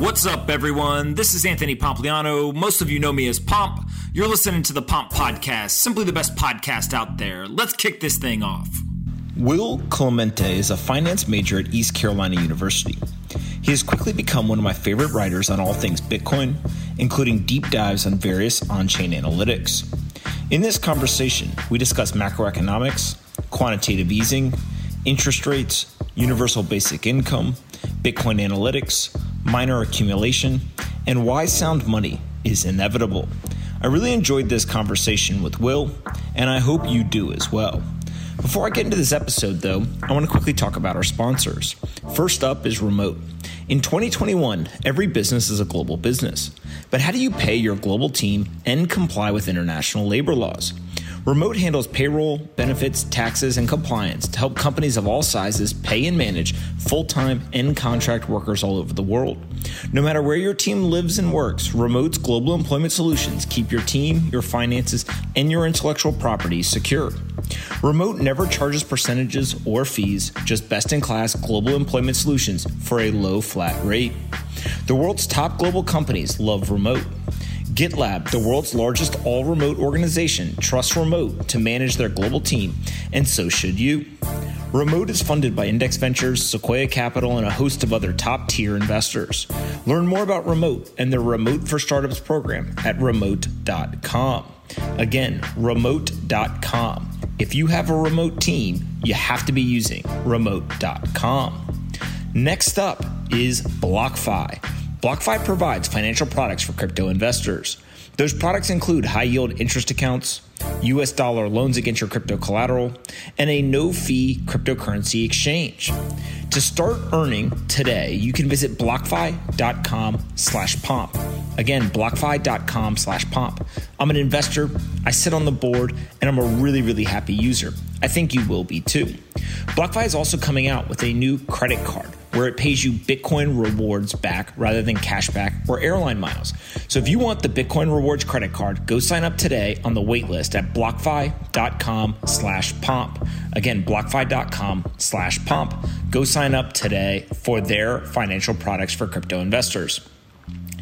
What's up, everyone? This is Anthony Pompliano. Most of you know me as Pomp. You're listening to the Pomp Podcast, simply the best podcast out there. Let's kick this thing off. Will Clemente is a finance major at East Carolina University. He has quickly become one of my favorite writers on all things Bitcoin, including deep dives on various on chain analytics. In this conversation, we discuss macroeconomics, quantitative easing, interest rates, universal basic income, Bitcoin analytics, miner accumulation, and why sound money is inevitable. I really enjoyed this conversation with Will, and I hope you do as well. Before I get into this episode, though, I want to quickly talk about our sponsors. First up is Remote. In 2021, every business is a global business. But how do you pay your global team and comply with international labor laws? Remote handles payroll, benefits, taxes, and compliance to help companies of all sizes pay and manage full time and contract workers all over the world. No matter where your team lives and works, Remote's global employment solutions keep your team, your finances, and your intellectual property secure. Remote never charges percentages or fees, just best in class global employment solutions for a low flat rate. The world's top global companies love Remote. GitLab, the world's largest all remote organization, trusts Remote to manage their global team, and so should you. Remote is funded by Index Ventures, Sequoia Capital, and a host of other top tier investors. Learn more about Remote and their Remote for Startups program at remote.com. Again, remote.com. If you have a remote team, you have to be using remote.com. Next up is BlockFi. BlockFi provides financial products for crypto investors. Those products include high yield interest accounts, US dollar loans against your crypto collateral, and a no fee cryptocurrency exchange. To start earning today, you can visit blockfi.com slash pomp. Again, blockfi.com slash pomp. I'm an investor, I sit on the board, and I'm a really, really happy user. I think you will be too. BlockFi is also coming out with a new credit card where it pays you Bitcoin rewards back rather than cash back or airline miles. So if you want the Bitcoin rewards credit card, go sign up today on the waitlist at blockfi.com slash pomp. Again, blockfi.com slash pomp. Go sign up today for their financial products for crypto investors.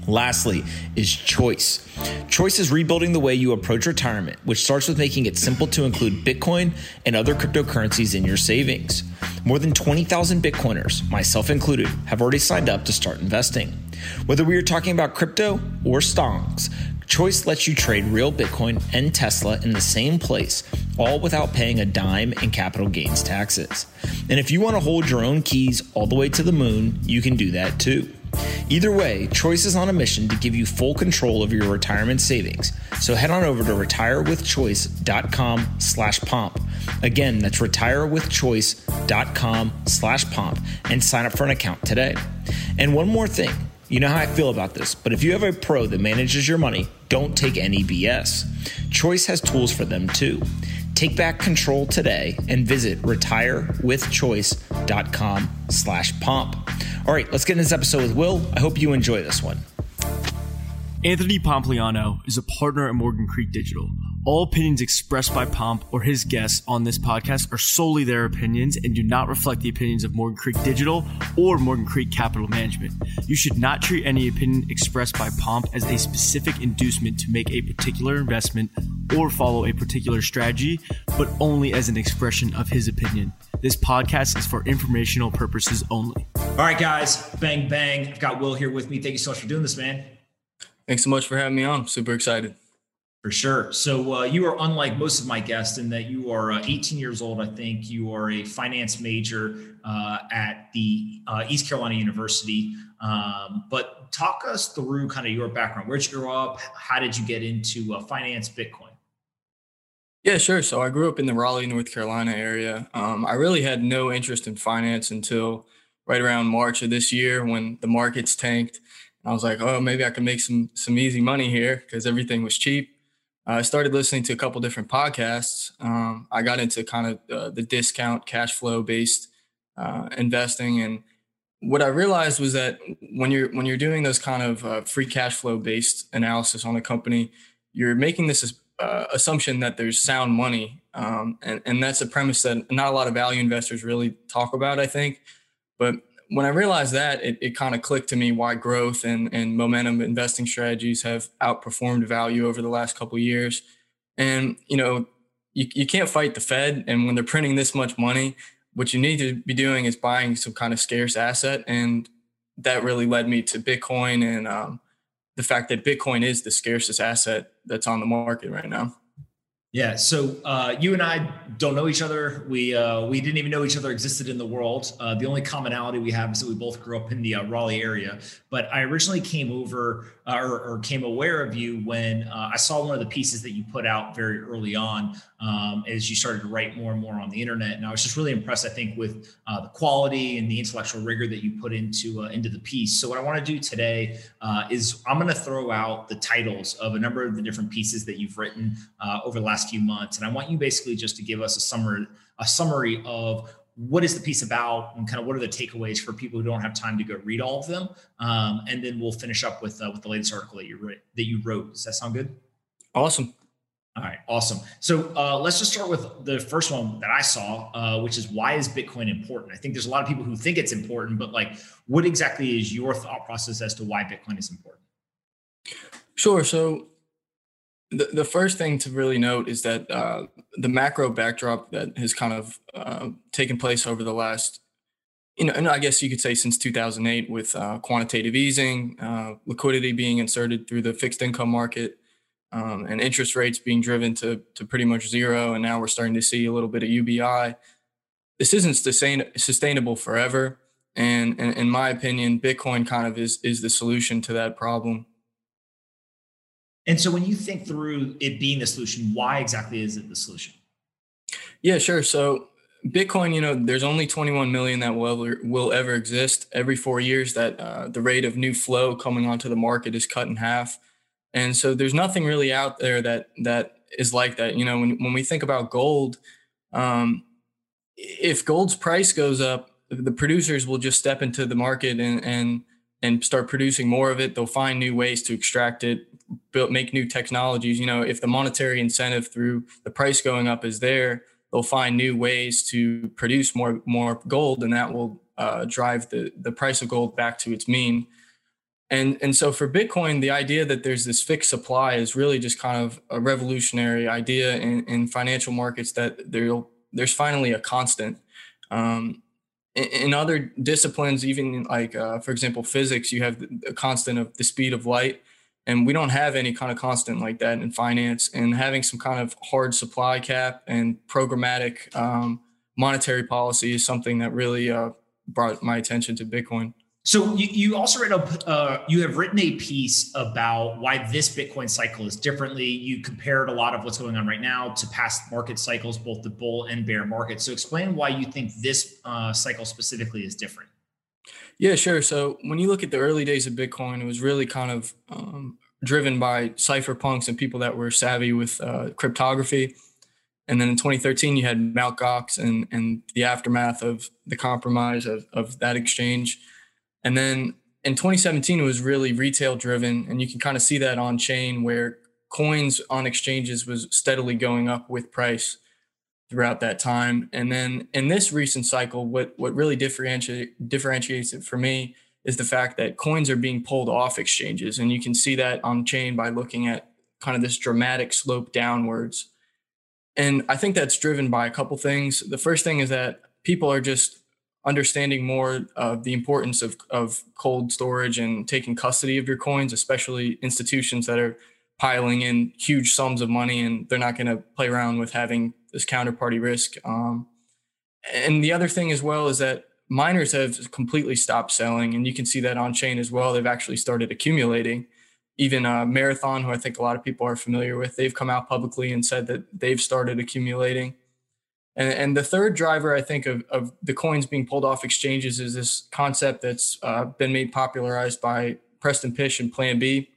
Lastly, is choice. Choice is rebuilding the way you approach retirement, which starts with making it simple to include Bitcoin and other cryptocurrencies in your savings. More than 20,000 Bitcoiners, myself included, have already signed up to start investing. Whether we are talking about crypto or stocks, Choice lets you trade real Bitcoin and Tesla in the same place, all without paying a dime in capital gains taxes. And if you want to hold your own keys all the way to the moon, you can do that too. Either way, Choice is on a mission to give you full control of your retirement savings. So head on over to retirewithchoice.com slash pomp. Again, that's retirewithchoice.com slash pomp and sign up for an account today. And one more thing. You know how I feel about this, but if you have a pro that manages your money, don't take any BS. Choice has tools for them too. Take back control today and visit retirewithchoice.com slash pomp. All right, let's get in this episode with Will. I hope you enjoy this one. Anthony Pompliano is a partner at Morgan Creek Digital. All opinions expressed by Pomp or his guests on this podcast are solely their opinions and do not reflect the opinions of Morgan Creek Digital or Morgan Creek Capital Management. You should not treat any opinion expressed by Pomp as a specific inducement to make a particular investment or follow a particular strategy, but only as an expression of his opinion. This podcast is for informational purposes only. All right, guys, bang, bang. I've got Will here with me. Thank you so much for doing this, man. Thanks so much for having me on. Super excited. For sure. So uh, you are unlike most of my guests in that you are uh, 18 years old. I think you are a finance major uh, at the uh, East Carolina University. Um, but talk us through kind of your background. Where'd you grow up? How did you get into uh, finance Bitcoin? Yeah, sure. So I grew up in the Raleigh, North Carolina area. Um, I really had no interest in finance until right around March of this year when the markets tanked I was like, oh, maybe I can make some some easy money here because everything was cheap. I started listening to a couple different podcasts. Um, I got into kind of uh, the discount cash flow based uh, investing, and what I realized was that when you're when you're doing those kind of uh, free cash flow based analysis on a company, you're making this uh, assumption that there's sound money, um, and and that's a premise that not a lot of value investors really talk about. I think, but when I realized that, it, it kind of clicked to me why growth and, and momentum investing strategies have outperformed value over the last couple years. And, you know, you, you can't fight the Fed. And when they're printing this much money, what you need to be doing is buying some kind of scarce asset. And that really led me to Bitcoin and um, the fact that Bitcoin is the scarcest asset that's on the market right now. Yeah. So uh, you and I don't know each other. We uh, we didn't even know each other existed in the world. Uh, the only commonality we have is that we both grew up in the uh, Raleigh area. But I originally came over uh, or, or, came aware of you when uh, I saw one of the pieces that you put out very early on um, as you started to write more and more on the internet. And I was just really impressed, I think, with uh, the quality and the intellectual rigor that you put into uh, into the piece. So what I want to do today uh, is I'm going to throw out the titles of a number of the different pieces that you've written uh, over the last few months, and I want you basically just to give us a summary a summary of what is the piece about and kind of what are the takeaways for people who don't have time to go read all of them um, and then we'll finish up with uh, with the latest article that you wrote that you wrote does that sound good awesome all right awesome. So uh, let's just start with the first one that i saw uh, which is why is bitcoin important? I think there's a lot of people who think it's important but like what exactly is your thought process as to why bitcoin is important? Sure so the, the first thing to really note is that uh, the macro backdrop that has kind of uh, taken place over the last, you know, and I guess you could say since 2008 with uh, quantitative easing, uh, liquidity being inserted through the fixed income market, um, and interest rates being driven to, to pretty much zero. And now we're starting to see a little bit of UBI. This isn't sustain, sustainable forever. And, and in my opinion, Bitcoin kind of is, is the solution to that problem. And so when you think through it being the solution, why exactly is it the solution? Yeah, sure. So Bitcoin, you know, there's only 21 million that will ever, will ever exist. Every four years, that uh, the rate of new flow coming onto the market is cut in half, and so there's nothing really out there that that is like that. You know, when when we think about gold, um, if gold's price goes up, the producers will just step into the market and and and start producing more of it. They'll find new ways to extract it, build, make new technologies. You know, if the monetary incentive through the price going up is there, they'll find new ways to produce more more gold, and that will uh, drive the the price of gold back to its mean. And and so for Bitcoin, the idea that there's this fixed supply is really just kind of a revolutionary idea in, in financial markets that there there's finally a constant. Um, in other disciplines, even like, uh, for example, physics, you have a constant of the speed of light. And we don't have any kind of constant like that in finance. And having some kind of hard supply cap and programmatic um, monetary policy is something that really uh, brought my attention to Bitcoin. So you, you also read a uh, you have written a piece about why this Bitcoin cycle is differently. You compared a lot of what's going on right now to past market cycles, both the bull and bear market. So explain why you think this uh, cycle specifically is different. Yeah, sure. So when you look at the early days of Bitcoin, it was really kind of um, driven by cypherpunks and people that were savvy with uh, cryptography. And then in 2013, you had Mt. Gox and, and the aftermath of the compromise of, of that exchange. And then in 2017, it was really retail driven. And you can kind of see that on chain where coins on exchanges was steadily going up with price throughout that time. And then in this recent cycle, what, what really differentiate, differentiates it for me is the fact that coins are being pulled off exchanges. And you can see that on chain by looking at kind of this dramatic slope downwards. And I think that's driven by a couple things. The first thing is that people are just understanding more of the importance of, of cold storage and taking custody of your coins, especially institutions that are piling in huge sums of money and they're not going to play around with having this counterparty risk. Um, and the other thing as well is that miners have completely stopped selling, and you can see that on chain as well. They've actually started accumulating. Even uh, Marathon, who I think a lot of people are familiar with, they've come out publicly and said that they've started accumulating. And, and the third driver, I think, of, of the coins being pulled off exchanges is this concept that's uh, been made popularized by Preston Pysh and Plan B.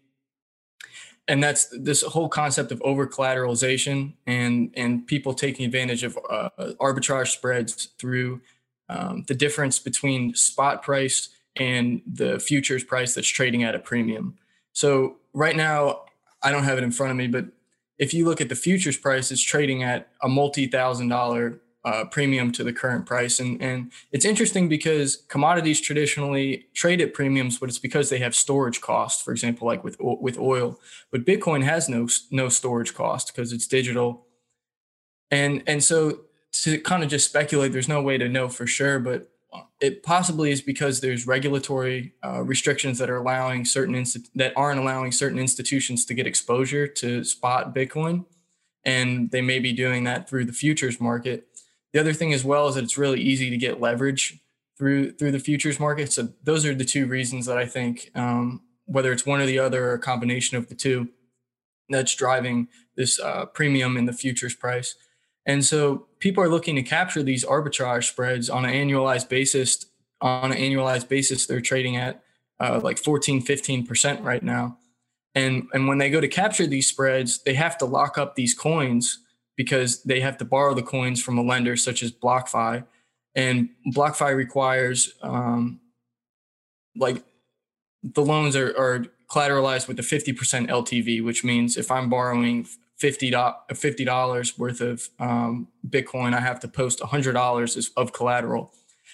And that's this whole concept of over collateralization and, and people taking advantage of uh, arbitrage spreads through um, the difference between spot price and the futures price that's trading at a premium. So right now, I don't have it in front of me, but if you look at the futures price, it's trading at a multi thousand dollar uh, premium to the current price. And, and it's interesting because commodities traditionally trade at premiums, but it's because they have storage costs, for example, like with, with oil. But Bitcoin has no, no storage cost because it's digital. And, and so to kind of just speculate, there's no way to know for sure, but it possibly is because there's regulatory uh, restrictions that are allowing certain insti- that aren't allowing certain institutions to get exposure to spot Bitcoin, and they may be doing that through the futures market. The other thing as well is that it's really easy to get leverage through through the futures market. So those are the two reasons that I think um, whether it's one or the other or a combination of the two that's driving this uh, premium in the futures price. And so people are looking to capture these arbitrage spreads on an annualized basis. On an annualized basis, they're trading at uh, like 14, 15% right now. And, and when they go to capture these spreads, they have to lock up these coins because they have to borrow the coins from a lender such as BlockFi. And BlockFi requires um, like the loans are, are collateralized with a 50% LTV, which means if I'm borrowing $50, dollars worth of um, Bitcoin, I have to post $100 of collateral.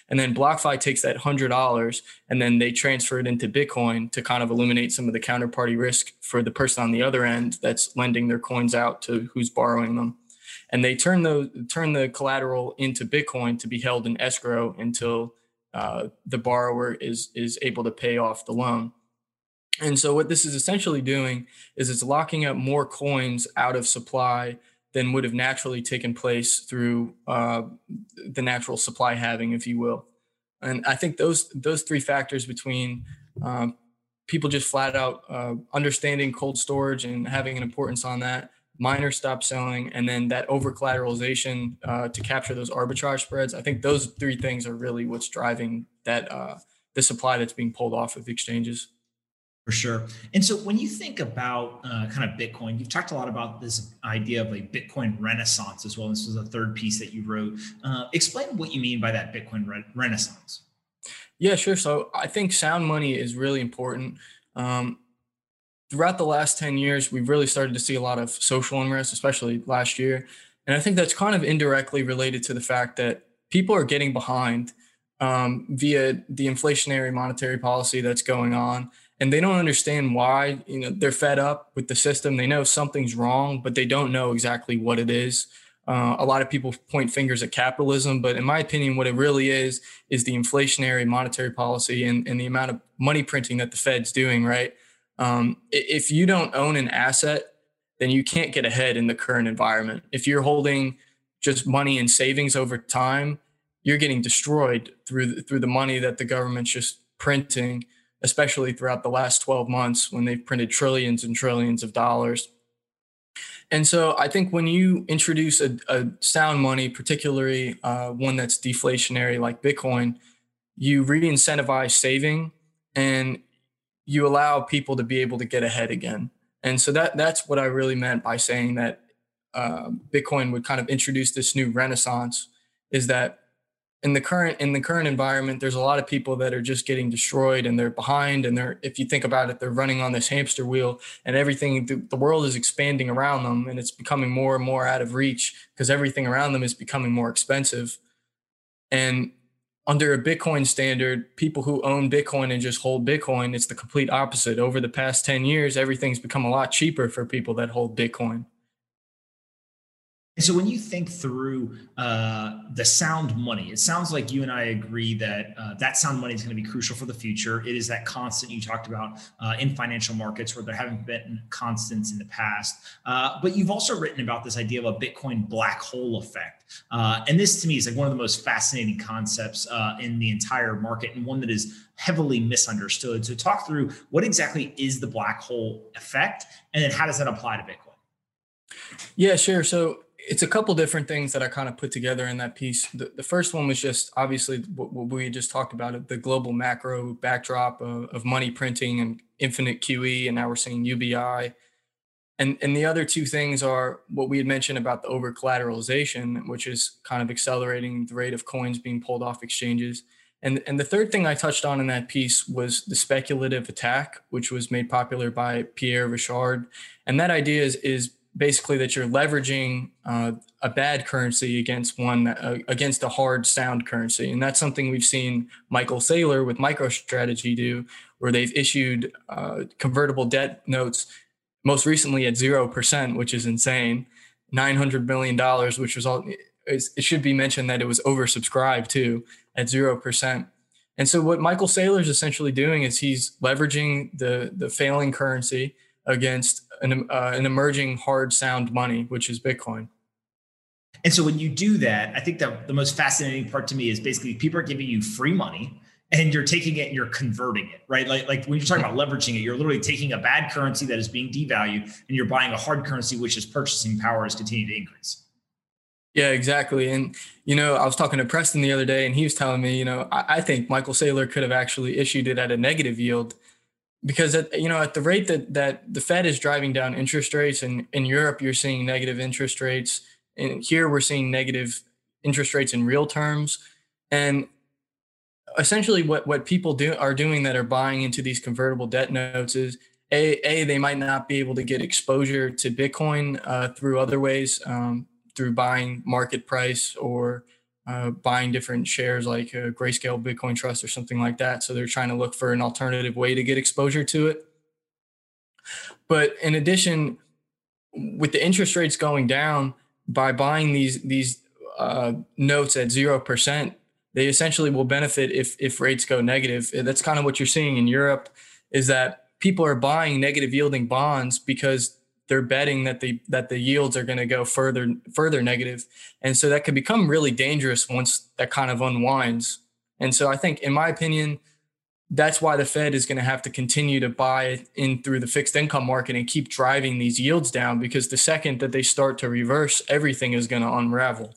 And then BlockFi takes that $100 and then they transfer it into Bitcoin to kind of eliminate some of the counterparty risk for the person on the other end that's lending their coins out to who's borrowing them. And they turn the turn the collateral into Bitcoin to be held in escrow until uh, the borrower is is able to pay off the loan. And so what this is essentially doing is it's locking up more coins out of supply than would have naturally taken place through uh, the natural supply halving, if you will. And I think those those three factors between um, people just flat out uh, understanding cold storage and having an importance on that, miners stop selling, and then that over collateralization uh, to capture those arbitrage spreads. I think those three things are really what's driving that uh, the supply that's being pulled off of exchanges. For sure. And so when you think about uh, kind of Bitcoin, you've talked a lot about this idea of a Bitcoin renaissance as well. This was a third piece that you wrote. Uh, explain what you mean by that Bitcoin re- renaissance. Yeah, sure. So I think sound money is really important. Um, throughout the last 10 years, we've really started to see a lot of social unrest, especially last year. And I think that's kind of indirectly related to the fact that people are getting behind um, via the inflationary monetary policy that's going on and they don't understand why you know they're fed up with the system. They know something's wrong but they don't know exactly what it is. Uh, a lot of people point fingers at capitalism but in my opinion what it really is is the inflationary monetary policy and, and the amount of money printing that the fed's doing right? Um, if you don't own an asset then you can't get ahead in the current environment. If you're holding just money and savings over time you're getting destroyed through the, through the money that the government's just printing especially throughout the last 12 months when they've printed trillions and trillions of dollars. And so I think when you introduce a, a sound money, particularly uh, one that's deflationary like Bitcoin, you re incentivize saving and you allow people to be able to get ahead again. And so that that's what I really meant by saying that uh, Bitcoin would kind of introduce this new renaissance is that in the current in the current environment there's a lot of people that are just getting destroyed and they're behind and they're if you think about it they're running on this hamster wheel and everything the, the world is expanding around them and it's becoming more and more out of reach because everything around them is becoming more expensive. And under a bitcoin standard people who own bitcoin and just hold bitcoin it's the complete opposite. Over the past 10 years everything's become a lot cheaper for people that hold bitcoin and so when you think through uh, the sound money, it sounds like you and I agree that uh, that sound money is going to be crucial for the future. It is that constant you talked about uh, in financial markets where there haven't been constants in the past. Uh, but you've also written about this idea of a Bitcoin black hole effect. Uh, and this to me is like one of the most fascinating concepts uh, in the entire market and one that is heavily misunderstood. So talk through what exactly is the black hole effect and then how does that apply to Bitcoin? Yeah, sure. So it's a couple different things that I kind of put together in that piece. The, the first one was just obviously what, what, we just talked about the global macro backdrop of, of, money printing and infinite QE, and now we're seeing UBI. And, and the other two things are what we had mentioned about the over collateralization, which is kind of accelerating the rate of coins being pulled off exchanges. And, and the third thing I touched on in that piece was the speculative attack, which was made popular by Pierre Rochard. And that idea is, is basically that you're leveraging uh, a bad currency against one uh, against a hard sound currency. And that's something we've seen michael saylor with microstrategy do where they've issued uh, convertible debt notes most recently at 0% which is insane 900 million dollars which was all it should be mentioned that it was oversubscribed too at 0% and so what michael saylor is essentially doing is he's leveraging the the failing currency against an, uh, an emerging hard sound money, which is Bitcoin. And so when you do that, I think that the most fascinating part to me is basically people are giving you free money and you're taking it and you're converting it, right? Like, like when you're talking about leveraging it, you're literally taking a bad currency that is being devalued and you're buying a hard currency, which is purchasing power is continuing to increase. Yeah, exactly. And, you know, I was talking to Preston the other day and he was telling me, you know, I, I think Michael Saylor could have actually issued it at a negative yield because at, you know at the rate that that the Fed is driving down interest rates, and in Europe you're seeing negative interest rates, and here we're seeing negative interest rates in real terms, and essentially what what people do are doing that are buying into these convertible debt notes is a a they might not be able to get exposure to Bitcoin uh, through other ways um, through buying market price or uh, buying different shares like Grayscale Bitcoin Trust or something like that. So they're trying to look for an alternative way to get exposure to it. But in addition, with the interest rates going down, by buying these these uh, notes at zero percent, they essentially will benefit if if rates go negative. That's kind of what you're seeing in Europe, is that people are buying negative yielding bonds because they're betting that the that the yields are going to go further further negative. And so that could become really dangerous once that kind of unwinds. And so i think in my opinion that's why the fed is going to have to continue to buy in through the fixed income market and keep driving these yields down because the second that they start to reverse everything is going to unravel.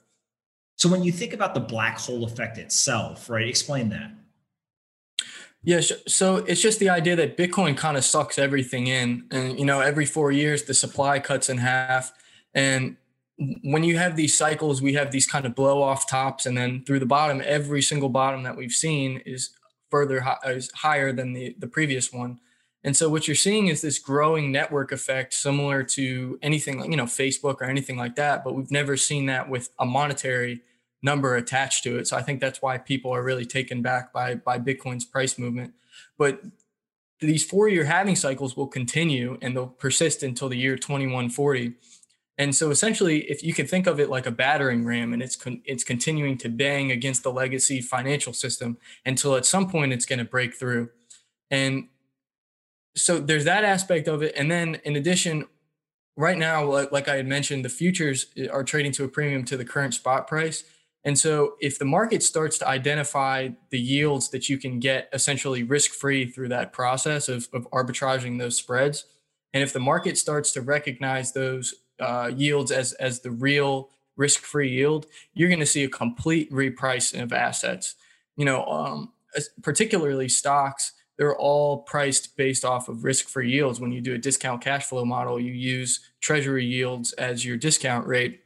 So when you think about the black hole effect itself right explain that yeah, so it's just the idea that Bitcoin kind of sucks everything in, and you know, every four years the supply cuts in half, and when you have these cycles, we have these kind of blow off tops, and then through the bottom, every single bottom that we've seen is further is higher than the the previous one, and so what you're seeing is this growing network effect, similar to anything like you know Facebook or anything like that, but we've never seen that with a monetary number attached to it. So I think that's why people are really taken back by by Bitcoin's price movement. But these four-year halving cycles will continue and they'll persist until the year 2140. And so essentially, if you can think of it like a battering ram, and it's con- it's continuing to bang against the legacy financial system until at some point it's going to break through. And so there's that aspect of it. And then in addition, right now, like, like I had mentioned, the futures are trading to a premium to the current spot price. And so, if the market starts to identify the yields that you can get essentially risk free through that process of, of arbitraging those spreads, and if the market starts to recognize those uh, yields as, as the real risk free yield, you're going to see a complete repricing of assets. You know, um, particularly stocks, they're all priced based off of risk free yields. When you do a discount cash flow model, you use treasury yields as your discount rate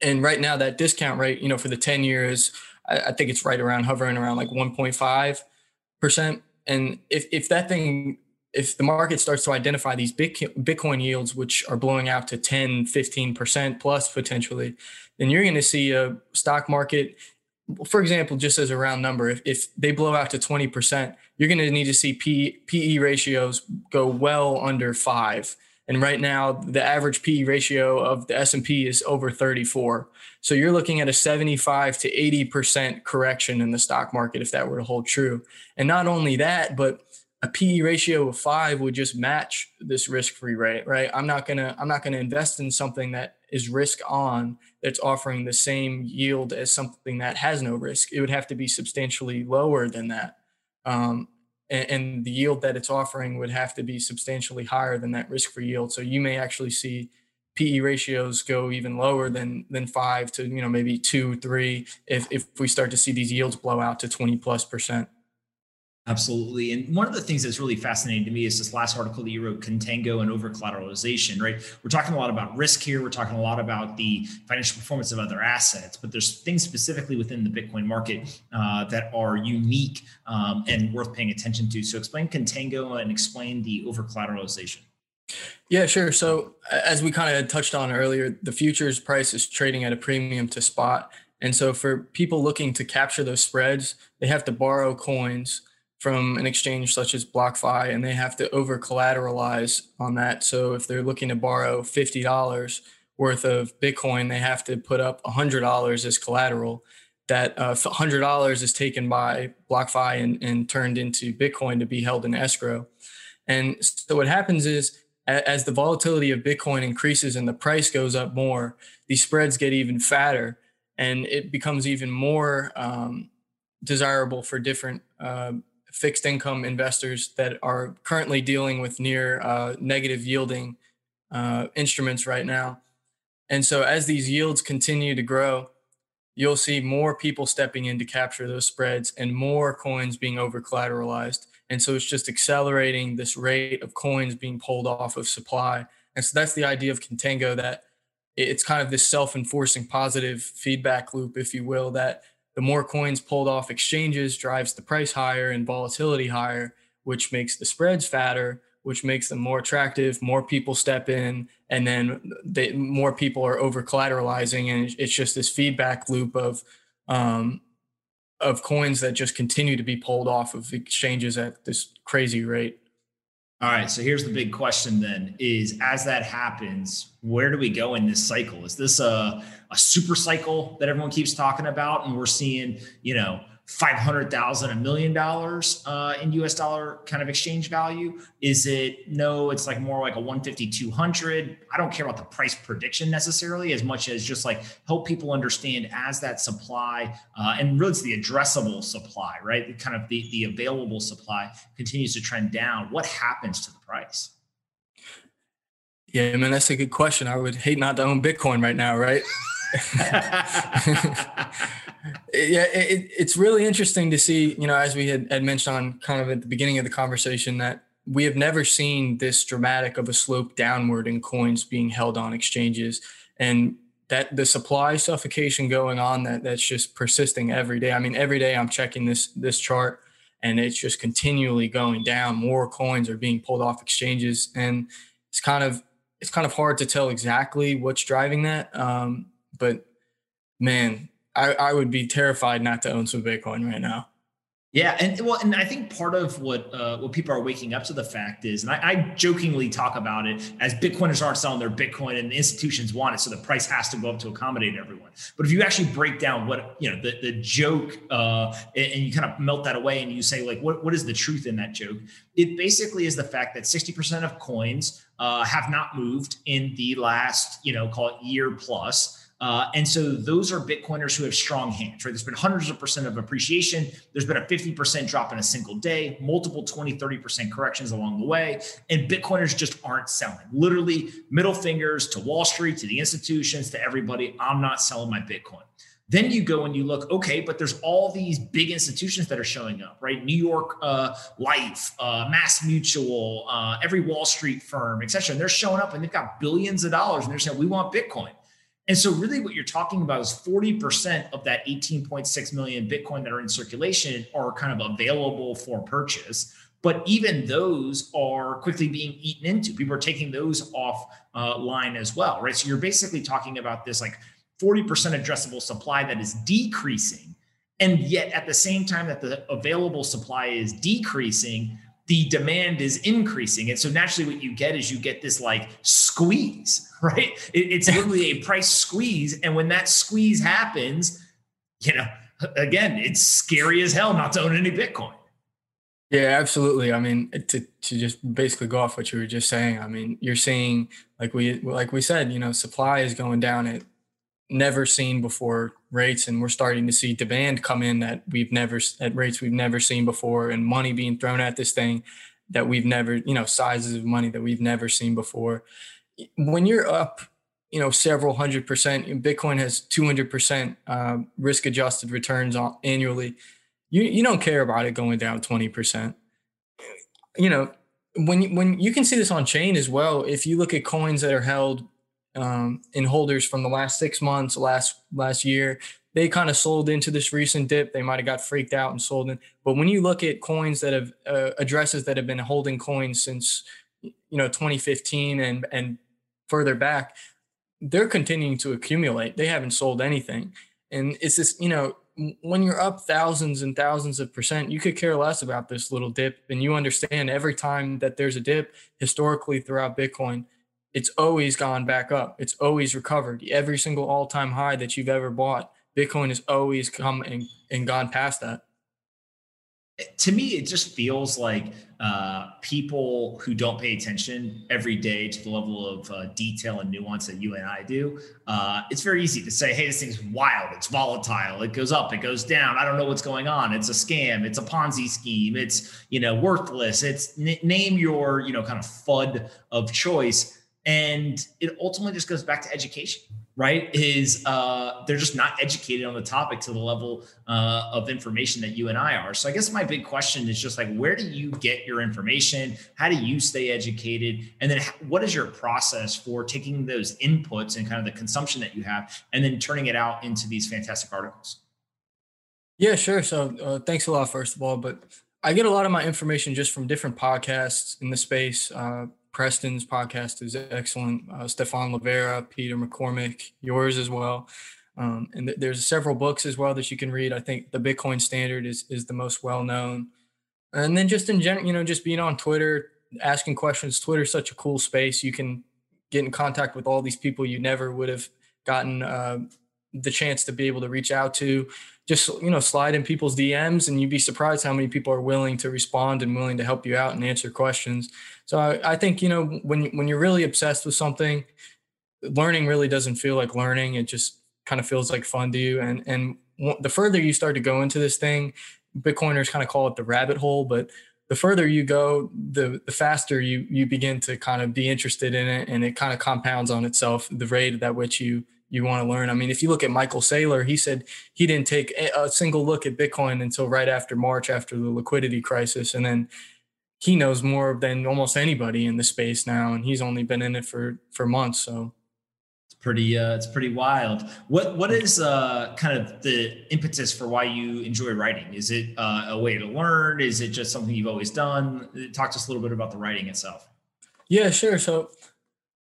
and right now, that discount rate, you know, for the 10 years, I, I think it's right around hovering around like 1.5%. And if, if that thing, if the market starts to identify these Bitcoin yields, which are blowing out to 10, 15% plus potentially, then you're going to see a stock market, for example, just as a round number, if, if they blow out to 20%, you're going to need to see P, PE ratios go well under five and right now the average PE ratio of the S&P is over 34. So you're looking at a 75 to 80% correction in the stock market if that were to hold true. And not only that, but a PE ratio of 5 would just match this risk-free rate, right? I'm not to I'm not to invest in something that is risk on that's offering the same yield as something that has no risk. It would have to be substantially lower than that. Um, and, the yield that it's offering would have to be substantially higher than that risk-free yield. So you may actually see PE ratios go even lower than than five to you know maybe two, three if if we start to see these yields blow out to 20 plus percent. Absolutely. And one of the things that's really fascinating to me is this last article that you wrote, Contango and over collateralization, right? We're talking a lot about risk here. We're talking a lot about the financial performance of other assets, but there's things specifically within the Bitcoin market uh, that are unique um, and worth paying attention to. So explain Contango and explain the over collateralization. Yeah, sure. So as we kind of touched on earlier, the futures price is trading at a premium to spot. And so for people looking to capture those spreads, they have to borrow coins from an exchange such as BlockFi and they have to over collateralize on that. So if they're looking to borrow $50 worth of Bitcoin, they have to put up $100 as collateral. That uh, $100 is taken by BlockFi and, and turned into Bitcoin to be held in escrow. And so what happens is as the volatility of Bitcoin increases and the price goes up more, these spreads get even fatter and it becomes even more um, desirable for different uh, fixed income investors that are currently dealing with near uh, negative yielding uh, instruments right now. And so, as these yields continue to grow, you'll see more people stepping in to capture those spreads and more coins being over collateralized. And so, it's just accelerating this rate of coins being pulled off of supply. And so, that's the idea of Contango that it's kind of this self enforcing positive feedback loop, if you will, that the more coins pulled off exchanges drives the price higher and volatility higher, which makes the spreads fatter, which makes them more attractive. More people step in, and then they, more people are over collateralizing, and it's just this feedback loop of um, of coins that just continue to be pulled off of exchanges at this crazy rate. All right. So here's the big question then is as that happens, where do we go in this cycle? Is this a, a super cycle that everyone keeps talking about? And we're seeing, you know, 500,000, a million dollars uh, in US dollar kind of exchange value? Is it no, it's like more like a 150, 200? I don't care about the price prediction necessarily as much as just like help people understand as that supply uh, and really it's the addressable supply, right? Kind of the, the available supply continues to trend down. What happens to the price? Yeah, man, that's a good question. I would hate not to own Bitcoin right now, right? yeah, it, it's really interesting to see, you know, as we had, had mentioned on kind of at the beginning of the conversation, that we have never seen this dramatic of a slope downward in coins being held on exchanges. And that the supply suffocation going on that that's just persisting every day. I mean, every day I'm checking this this chart and it's just continually going down. More coins are being pulled off exchanges, and it's kind of it's kind of hard to tell exactly what's driving that. Um, but man, I, I would be terrified not to own some Bitcoin right now. Yeah, and well, and I think part of what uh, what people are waking up to the fact is, and I, I, jokingly talk about it as Bitcoiners aren't selling their Bitcoin, and the institutions want it, so the price has to go up to accommodate everyone. But if you actually break down what you know, the the joke, uh, and, you kind of melt that away, and you say like, what what is the truth in that joke? It basically is the fact that sixty percent of coins uh, have not moved in the last, you know, call it year plus. Uh, and so those are Bitcoiners who have strong hands, right? There's been hundreds of percent of appreciation. There's been a 50% drop in a single day, multiple 20, 30% corrections along the way. And Bitcoiners just aren't selling. Literally, middle fingers to Wall Street, to the institutions, to everybody. I'm not selling my Bitcoin. Then you go and you look, okay, but there's all these big institutions that are showing up, right? New York uh, Life, uh, Mass Mutual, uh, every Wall Street firm, et cetera. And they're showing up and they've got billions of dollars and they're saying, we want Bitcoin. And so, really, what you're talking about is 40% of that 18.6 million Bitcoin that are in circulation are kind of available for purchase. But even those are quickly being eaten into. People are taking those off uh, line as well, right? So, you're basically talking about this like 40% addressable supply that is decreasing. And yet, at the same time that the available supply is decreasing, the demand is increasing. And so naturally, what you get is you get this like squeeze, right? It, it's literally a price squeeze. And when that squeeze happens, you know, again, it's scary as hell not to own any Bitcoin. Yeah, absolutely. I mean, to, to just basically go off what you were just saying, I mean, you're seeing like we like we said, you know, supply is going down at never seen before rates and we're starting to see demand come in that we've never at rates we've never seen before and money being thrown at this thing that we've never you know sizes of money that we've never seen before. When you're up you know several hundred percent bitcoin has 200% uh, risk adjusted returns annually you, you don't care about it going down 20% you know when when you can see this on chain as well. If you look at coins that are held um, in holders from the last six months, last last year. They kind of sold into this recent dip. They might have got freaked out and sold in. But when you look at coins that have uh, addresses that have been holding coins since you know 2015 and and further back, they're continuing to accumulate. They haven't sold anything, and it's this you know when you're up thousands and thousands of percent, you could care less about this little dip. And you understand every time that there's a dip historically throughout Bitcoin, it's always gone back up. It's always recovered. Every single all time high that you've ever bought, Bitcoin has always come and, and gone past that to me, it just feels like uh, people who don't pay attention every day to the level of uh, detail and nuance that you and I do. Uh, it's very easy to say, "Hey, this thing's wild. It's volatile. It goes up. It goes down. I don't know what's going on. It's a scam. It's a Ponzi scheme. It's you know worthless. It's n- name your you know kind of FUD of choice." And it ultimately just goes back to education right? Is uh, they're just not educated on the topic to the level uh, of information that you and i are. So i guess my big question is just like where do you get your information? How do you stay educated? And then what is your process for taking those inputs and kind of the consumption that you have and then turning it out into these fantastic articles? Yeah sure. So uh, thanks a lot first of all. But i get a lot of my information just from different podcasts in the space. Uh, Preston's podcast is excellent. Uh, Stephan Livera, Peter McCormack, yours as well. Um, and th- there's several books as well that you can read. I think the Bitcoin Standard is is the most well known. And then just in general, you know, just being on Twitter, asking questions. Twitter's such a cool space. You can get in contact with all these people you never would have gotten uh, the chance to be able to reach out to just you know slide in people's DMs and you'd be surprised how many people are willing to respond and willing to help you out and answer questions. So I, I think you know when when you're really obsessed with something, learning really doesn't feel like learning. It just kind of feels like fun to you. And and the further you start to go into this thing, Bitcoiners kind of call it the rabbit hole, but the further you go, the the faster you you begin to kind of be interested in it, and it kind of compounds on itself. The rate at which you you want to learn. I mean, if you look at Michael Saylor, he said he didn't take a single look at Bitcoin until right after March, after the liquidity crisis, and then he knows more than almost anybody in the space now, and he's only been in it for for months. So it's pretty uh, it's pretty wild. What what is uh, kind of the impetus for why you enjoy writing? Is it uh, a way to learn? Is it just something you've always done? Talk to us a little bit about the writing itself. Yeah, sure. So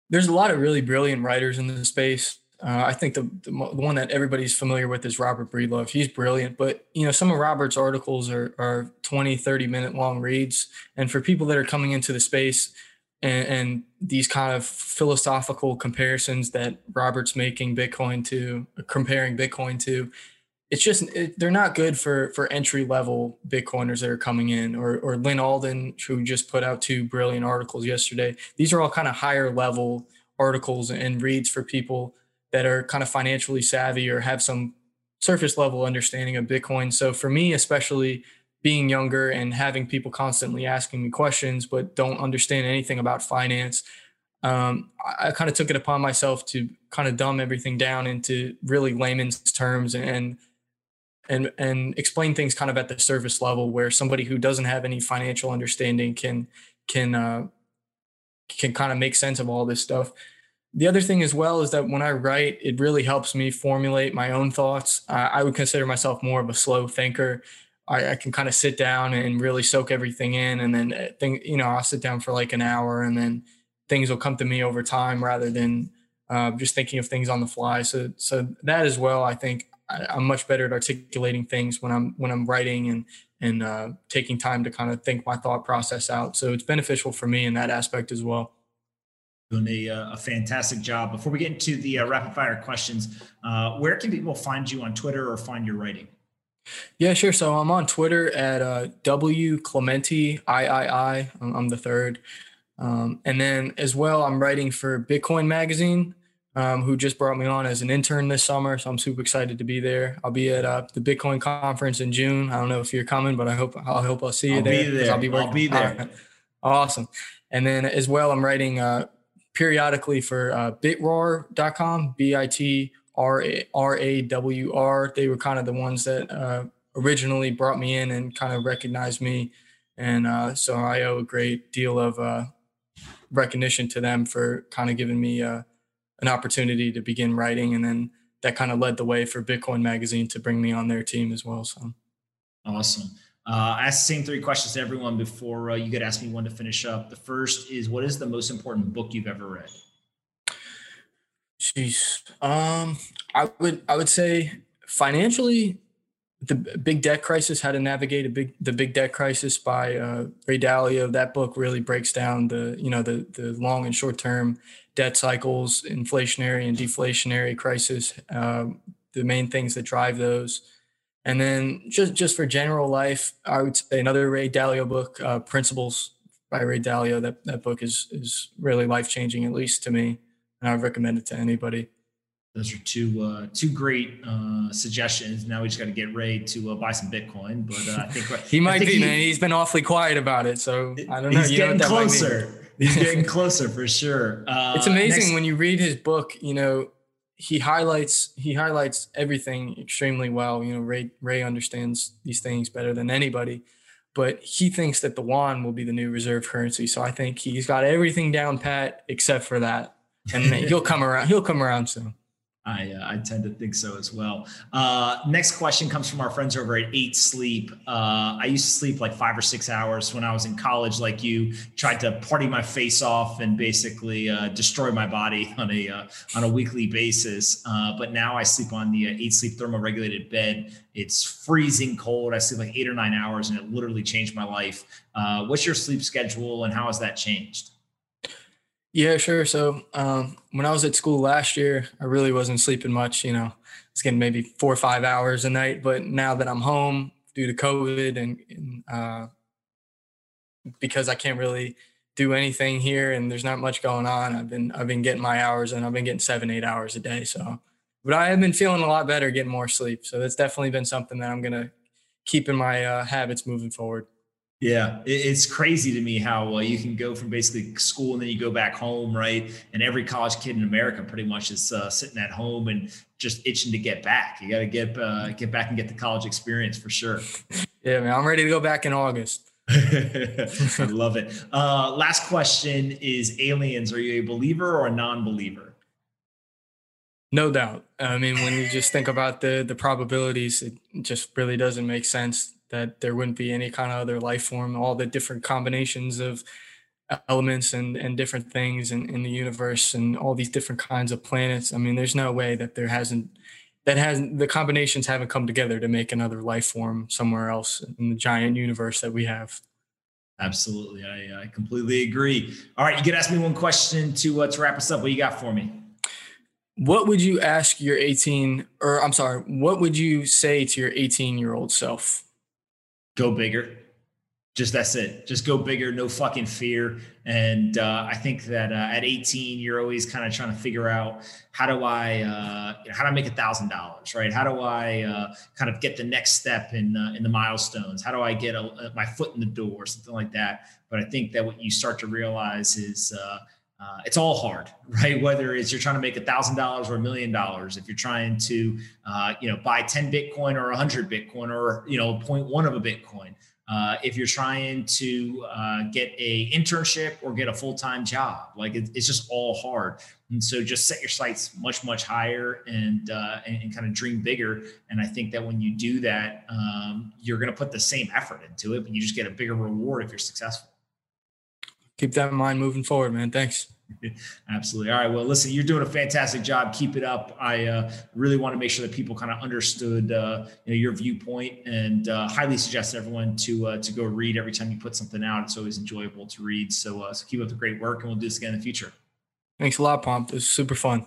there's a lot of really brilliant writers in the space. Uh, I think the, the, one that everybody's familiar with is Robert Breedlove. He's brilliant, but you know some of Robert's articles are are 20, 30 minute long reads, and for people that are coming into the space and, and these kind of philosophical comparisons that Robert's making Bitcoin to comparing Bitcoin to, it's just it, they're not good for for entry level Bitcoiners that are coming in, or or Lyn Alden who just put out two brilliant articles yesterday. These are all kind of higher level articles and reads for people that are kind of financially savvy or have some surface level understanding of Bitcoin. So for me, especially being younger and having people constantly asking me questions, but don't understand anything about finance, um, I, kind of took it upon myself to kind of dumb everything down into really layman's terms and and and explain things kind of at the surface level where somebody who doesn't have any financial understanding can can uh, can kind of make sense of all this stuff the other thing as well is that when I write, it really helps me formulate my own thoughts. Uh, I would consider myself more of a slow thinker. I, I can kind of sit down and really soak everything in, and then uh, think, you know, I'll sit down for like an hour, and then things will come to me over time rather than uh, just thinking of things on the fly. So, so that as well, I think I, am much better at articulating things when I'm when I'm writing and and uh, taking time to kind of think my thought process out. So it's beneficial for me in that aspect as well doing a, uh, a, fantastic job. Before we get into the uh, rapid fire questions, uh, where can people find you on Twitter or find your writing? Yeah, sure. So I'm on Twitter at uh, W Clemente III. I'm the third. Um, and then as well, I'm writing for Bitcoin Magazine, um, who just brought me on as an intern this summer. So I'm super excited to be there. I'll be at uh, the Bitcoin conference in June. I don't know if you're coming, but I hope I hope I'll see you I'll there. Be there. I'll be, I'll be there. Awesome. And then as well, I'm writing uh, periodically for uh, bitrawr.com, B I T R A W R. They were kind of the ones that uh, originally brought me in and kind of recognized me. And uh, so I owe a great deal of uh, recognition to them for kind of giving me uh, an opportunity to begin writing. And then that kind of led the way for Bitcoin Magazine to bring me on their team as well. So awesome. Uh, I the same three questions to everyone before uh, you get asked me one to finish up. The first is, what is the most important book you've ever read? Jeez, um, I would I would say financially, the big debt crisis, how to navigate a big the big debt crisis by uh, Ray Dalio. That book really breaks down the you know the the long and short term debt cycles, inflationary and deflationary crisis, um, the main things that drive those. And then just just for general life, I would say another Ray Dalio book, uh, Principles by Ray Dalio. That that book is is really life changing, at least to me, and I would recommend it to anybody. Those are two uh, two great uh, suggestions. Now we just got to get Ray to uh, buy some Bitcoin, but uh, I think he might think be. He, man, he's been awfully quiet about it, so I don't know. He's you getting closer. He's getting closer for sure. Uh, it's amazing next- when you read his book. You know, he highlights he highlights everything extremely well. You know, Ray Ray understands these things better than anybody, but he thinks that the yuan will be the new reserve currency. So I think he's got everything down pat except for that, and he'll come around. He'll come around soon. I, uh, I tend to think so as well. Uh, next question comes from our friends over at Eight Sleep. Uh, I used to sleep like five or six hours when I was in college, like you. Tried to party my face off and basically uh, destroy my body on a uh, on a weekly basis. Uh, but now I sleep on the Eight Sleep thermoregulated bed. It's freezing cold. I sleep like eight or nine hours, and it literally changed my life. what's your sleep schedule, and how has that changed? Yeah, sure. So um, when I was at school last year, I really wasn't sleeping much. You know, I was getting maybe four or five hours a night. But now that I'm home due to COVID and, and uh, because I can't really do anything here and there's not much going on, I've been I've been getting my hours and I've been getting seven eight hours a day. So, but I have been feeling a lot better, getting more sleep. So that's definitely been something that I'm gonna keep in my uh, habits moving forward. Yeah, it's crazy to me how uh, you can go from basically school and then you go back home, right? And every college kid in America pretty much is uh, sitting at home and just itching to get back. You got to get uh, get back and get the college experience for sure. Yeah, man, I'm ready to go back in August. I love it. Uh, last question is aliens. Are you a believer or a non-believer? No doubt. I mean, when you just think about the the probabilities, it just really doesn't make sense that there wouldn't be any kind of other life form, all the different combinations of elements and, and different things in, in the universe and all these different kinds of planets. I mean, there's no way that there hasn't that hasn't the combinations haven't come together to make another life form somewhere else in the giant universe that we have. Absolutely, I, I completely agree. All right, you can ask me one question to uh, to wrap us up. What you got for me? What would you ask your 18 or I'm sorry, what would you say to your 18 year old self? Go bigger. Just that's it. Just go bigger, no fucking fear. And uh, I think that uh, at 18, you're always kind of trying to figure out how do I uh, how do I make a thousand dollars, right? How do I uh, kind of get the next step in uh, in the milestones? How do I get a, my foot in the door, something like that? But I think that what you start to realize is uh, it's all hard, right? Whether it's you're trying to make a thousand dollars or a million dollars, if you're trying to, uh, you know, buy 10 Bitcoin or a hundred Bitcoin or, you know, 0.1 of a Bitcoin, uh, if you're trying to uh, get a internship or get a full-time job, like it, it's just all hard. And so just set your sights much, much higher and, uh, and, and, kind of dream bigger. And I think that when you do that, um, you're going to put the same effort into it, but you just get a bigger reward if you're successful keep that in mind moving forward, man. Thanks. Absolutely. All right. Well, listen, you're doing a fantastic job. Keep it up. I uh, really want to make sure that people kind of understood uh, you know, your viewpoint, and uh, highly suggest everyone to uh, to go read every time you put something out. It's always enjoyable to read. So, uh, so keep up the great work, and we'll do this again in the future. Thanks a lot, Pomp. It was super fun.